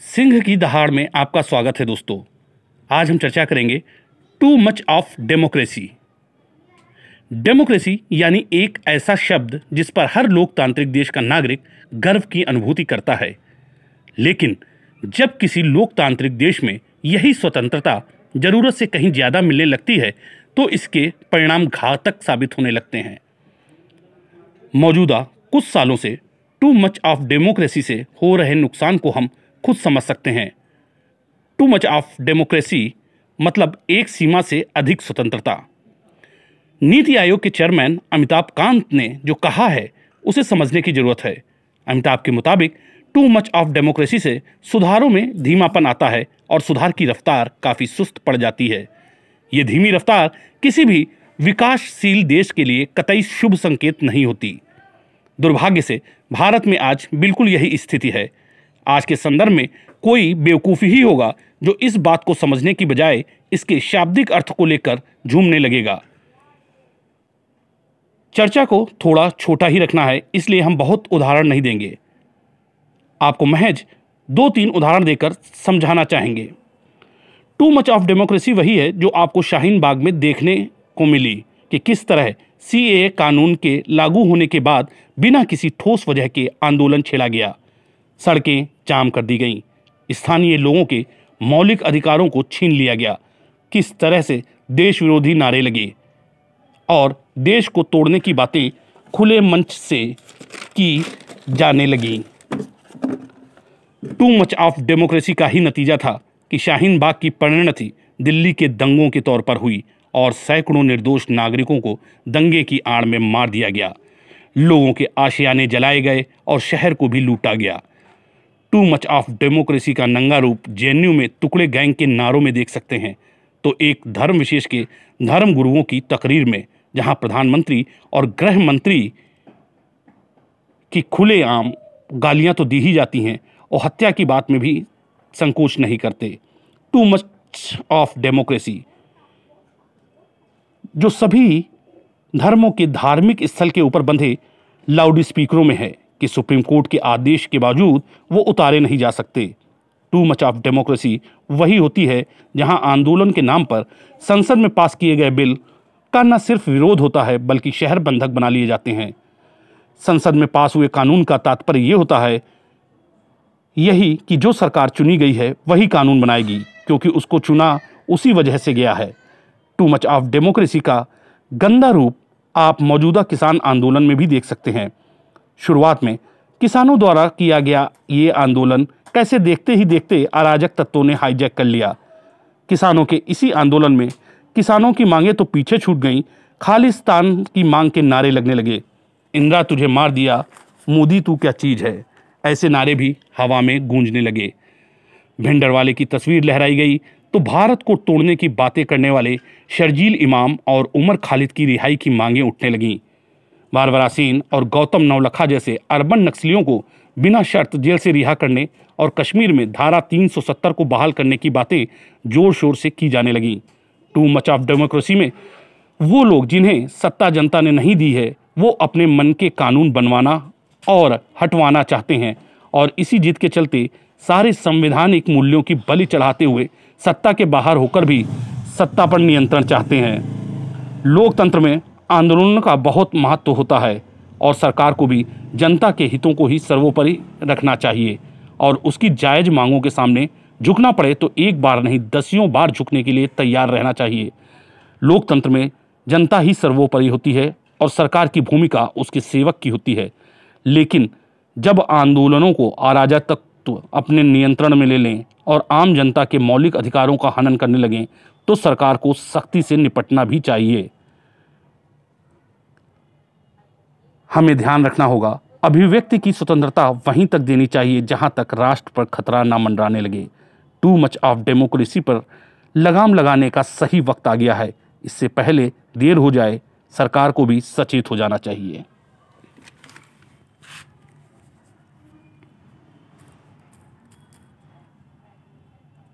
सिंह की दहाड़ में आपका स्वागत है दोस्तों। आज हम चर्चा करेंगे too much of democracy. Democracy यानी एक ऐसा शब्द जिस पर हर लोकतांत्रिक देश का नागरिक गर्व की अनुभूति करता है। लेकिन जब किसी लोकतांत्रिक देश में यही स्वतंत्रता ज़रूरत से कहीं ज़्यादा मिलने लगती है तो इसके परिणाम घातक साबित होने लगते हैं। मौजूदा कुछ सालों से टू मच ऑफ़ डेमोक्रेसी से हो रहे नुकसान को हम खुद समझ सकते हैं। टू मच ऑफ़ डेमोक्रेसी मतलब एक सीमा से अधिक स्वतंत्रता। नीति आयोग के चेयरमैन अमिताभ कांत ने जो कहा है, उसे समझने की ज़रूरत है। अमिताभ के मुताबिक टू मच ऑफ़ डेमोक्रेसी से सुधारों में धीमापन आता है और सुधार की रफ्तार काफ़ी सुस्त पड़ जाती है। ये धीमी रफ्तार किसी भी विकासशील देश के लिए कतई शुभ संकेत नहीं होती। दुर्भाग्य से, भारत में आज बिल्कुल यही स्थिति है। आज के संदर्भ में कोई बेवकूफ़ी ही होगा जो इस बात को समझने की बजाय इसके शाब्दिक अर्थ को लेकर झूमने लगेगा। चर्चा को थोड़ा छोटा ही रखना है, इसलिए हम बहुत उदाहरण नहीं देंगे। आपको महज दो तीन उदाहरण देकर समझाना चाहेंगे। टू मच ऑफ़ डेमोक्रेसी वही है जो आपको शाहीन बाग में देखने को मिली कि किस तरह सीए कानून के लागू होने के बाद बिना किसी ठोस वजह के आंदोलन छेड़ा गया। सड़कें जाम कर दी गईं। स्थानीय लोगों के मौलिक अधिकारों को छीन लिया गया। किस तरह से देश विरोधी नारे लगे। और देश को तोड़ने की बातें खुले मंच से की जाने लगी। टू मच ऑफ़ डेमोक्रेसी का ही नतीजा था कि शाहीन बाग की परिणति दिल्ली के दंगों के तौर पर हुई और सैकड़ों निर्दोष नागरिकों को दंगे की आड़ में मार दिया गया। लोगों के आशियाने जलाए गए और शहर को भी लूटा गया। टू मच ऑफ़ डेमोक्रेसी का नंगा रूप जेएनयू में टुकड़े गैंग के नारों में देख सकते हैं। तो एक धर्म विशेष के धर्म गुरुओं की तकरीर में, जहाँ प्रधानमंत्री और गृह मंत्री की खुलेआम गालियाँ तो दी ही जाती हैं, और हत्या की बात में भी संकोच नहीं करते। टू मच ऑफ़ डेमोक्रेसी, जो सभी धर्मों के धार्मिक स्थल के ऊपर बंधे लाउड स्पीकरों में है। कि सुप्रीम कोर्ट के आदेश के बावजूद वो उतारे नहीं जा सकते। टू मच ऑफ़ डेमोक्रेसी वही होती है जहाँ आंदोलन के नाम पर संसद में पास किए गए बिल का न सिर्फ़ विरोध होता है, बल्कि शहर बंधक बना लिए जाते हैं। संसद में पास हुए कानून का तात्पर्य ये होता है यही कि जो सरकार चुनी गई है, वही कानून बनाएगी, क्योंकि उसको चुना उसी वजह से गया है। टू मच ऑफ़ डेमोक्रेसी का गंदा रूप आप मौजूदा किसान आंदोलन में भी देख सकते हैं। शुरुआत में किसानों द्वारा किया गया ये आंदोलन कैसे देखते ही देखते अराजक तत्वों ने हाईजैक कर लिया। किसानों के इसी आंदोलन में किसानों की मांगे तो पीछे छूट गईं खालिस्तान की मांग के नारे लगने लगे। इंदिरा, तुझे मार दिया, मोदी तू क्या चीज़ है? ऐसे नारे भी हवा में गूंजने लगे। भिंडरवाले की तस्वीर लहराई गई तो भारत को तोड़ने की बातें करने वाले शर्जील इमाम और उमर खालिद की रिहाई की मांगें उठने लगीं। बारबरा सिंह और गौतम नवलखा जैसे अरबन नक्सलियों को बिना शर्त जेल से रिहा करने और कश्मीर में धारा 370 को बहाल करने की बातें ज़ोर शोर से की जाने लगीं। टू मच ऑफ़ डेमोक्रेसी में वो लोग जिन्हें सत्ता जनता ने नहीं दी है, वो अपने मन के कानून बनवाना और हटवाना चाहते हैं और इसी जीत के चलते सारे संवैधानिक मूल्यों की बलि चढ़ाते हुए सत्ता के बाहर होकर भी सत्ता पर नियंत्रण चाहते हैं। लोकतंत्र में आंदोलन का बहुत महत्व होता है और सरकार को भी जनता के हितों को ही सर्वोपरि रखना चाहिए और उसकी जायज़ मांगों के सामने झुकना पड़े तो एक बार नहीं, दसियों बार झुकने के लिए तैयार रहना चाहिए। लोकतंत्र में जनता ही सर्वोपरि होती है और सरकार की भूमिका उसके सेवक की होती है। लेकिन जब आंदोलनों को अराजक तत्व अपने नियंत्रण में ले लें और आम जनता के मौलिक अधिकारों का हनन करने लगें तो सरकार को सख्ती से निपटना भी चाहिए। हमें ध्यान रखना होगा। अभिव्यक्ति की स्वतंत्रता वहीं तक देनी चाहिए, जहाँ तक राष्ट्र पर खतरा न मंडराने लगे। टू मच ऑफ़ डेमोक्रेसी पर लगाम लगाने का सही वक्त आ गया है। इससे पहले देर हो जाए, सरकार को भी सचेत हो जाना चाहिए।